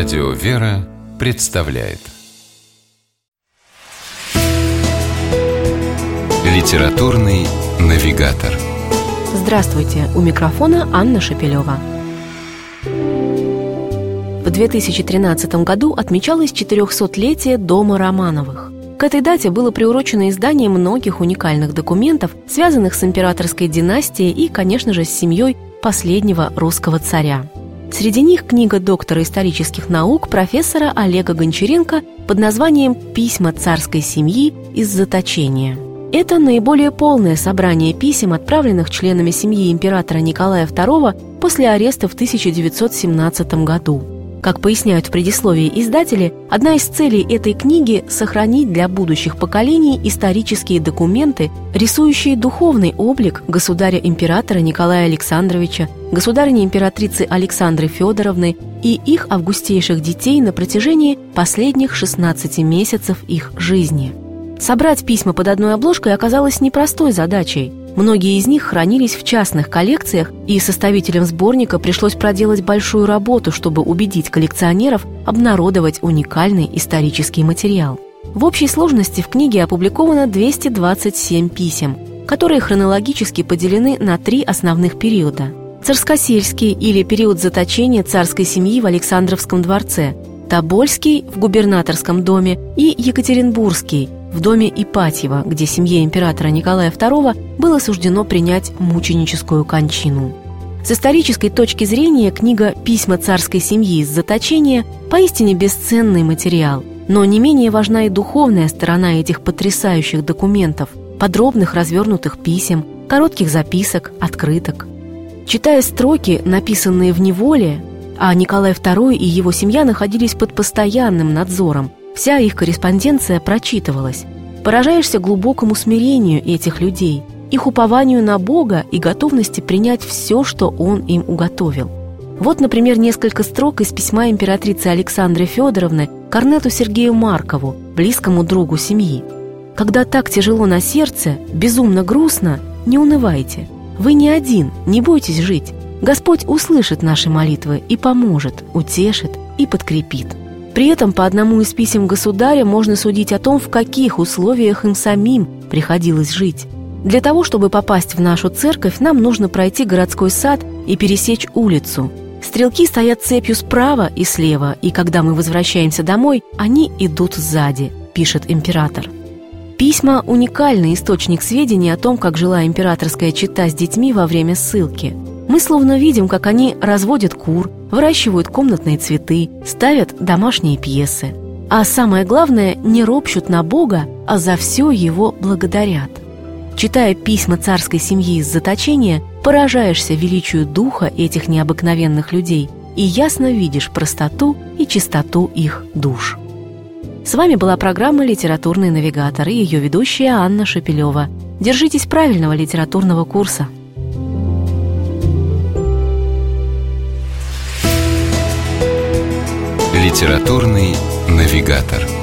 Радио «Вера» представляет Литературный навигатор Здравствуйте! У микрофона Анна Шапилева. В 2013 году отмечалось 400-летие Дома Романовых. К этой дате было приурочено издание многих уникальных документов, связанных с императорской династией и, конечно же, с семьей последнего русского царя. Среди них книга доктора исторических наук профессора Олега Гончаренко под названием «Письма царской семьи из заточения». Это наиболее полное собрание писем, отправленных членами семьи императора Николая II после ареста в 1917 году. Как поясняют в предисловии издатели, одна из целей этой книги – сохранить для будущих поколений исторические документы, рисующие духовный облик государя-императора Николая Александровича, государыни-императрицы Александры Федоровны и их августейших детей на протяжении последних 16 месяцев их жизни. Собрать письма под одной обложкой оказалось непростой задачей – Многие из них хранились в частных коллекциях, и составителям сборника пришлось проделать большую работу, чтобы убедить коллекционеров обнародовать уникальный исторический материал. В общей сложности в книге опубликовано 227 писем, которые хронологически поделены на три основных периода. Царскосельский или период заточения царской семьи в Александровском дворце, Тобольский в губернаторском доме и Екатеринбургский – в доме Ипатьева, где семье императора Николая II было суждено принять мученическую кончину. С исторической точки зрения книга «Письма царской семьи из заточения» поистине бесценный материал, но не менее важна и духовная сторона этих потрясающих документов, подробных развернутых писем, коротких записок, открыток. Читая строки, написанные в неволе, а Николай II и его семья находились под постоянным надзором, Вся их корреспонденция прочитывалась. Поражаешься глубокому смирению этих людей, их упованию на Бога и готовности принять все, что Он им уготовил. Вот, например, несколько строк из письма императрицы Александры Федоровны Корнету Сергею Маркову, близкому другу семьи. «Когда так тяжело на сердце, безумно грустно, не унывайте. Вы не один, не бойтесь жить. Господь услышит наши молитвы и поможет, утешит и подкрепит». При этом по одному из писем государя можно судить о том, в каких условиях им самим приходилось жить. Для того, чтобы попасть в нашу церковь, нам нужно пройти городской сад и пересечь улицу. Стрелки стоят цепью справа и слева, и когда мы возвращаемся домой, они идут сзади, пишет император. Письма – уникальный источник сведений о том, как жила императорская чита с детьми во время ссылки – мы словно видим, как они разводят кур, выращивают комнатные цветы, ставят домашние пьесы. А самое главное, не ропщут на Бога, а за все его благодарят. Читая письма царской семьи из заточения, поражаешься величию духа этих необыкновенных людей и ясно видишь простоту и чистоту их душ. С вами была программа «Литературный навигатор» и ее ведущая Анна Шапилева. Держитесь правильного литературного курса – Литературный навигатор.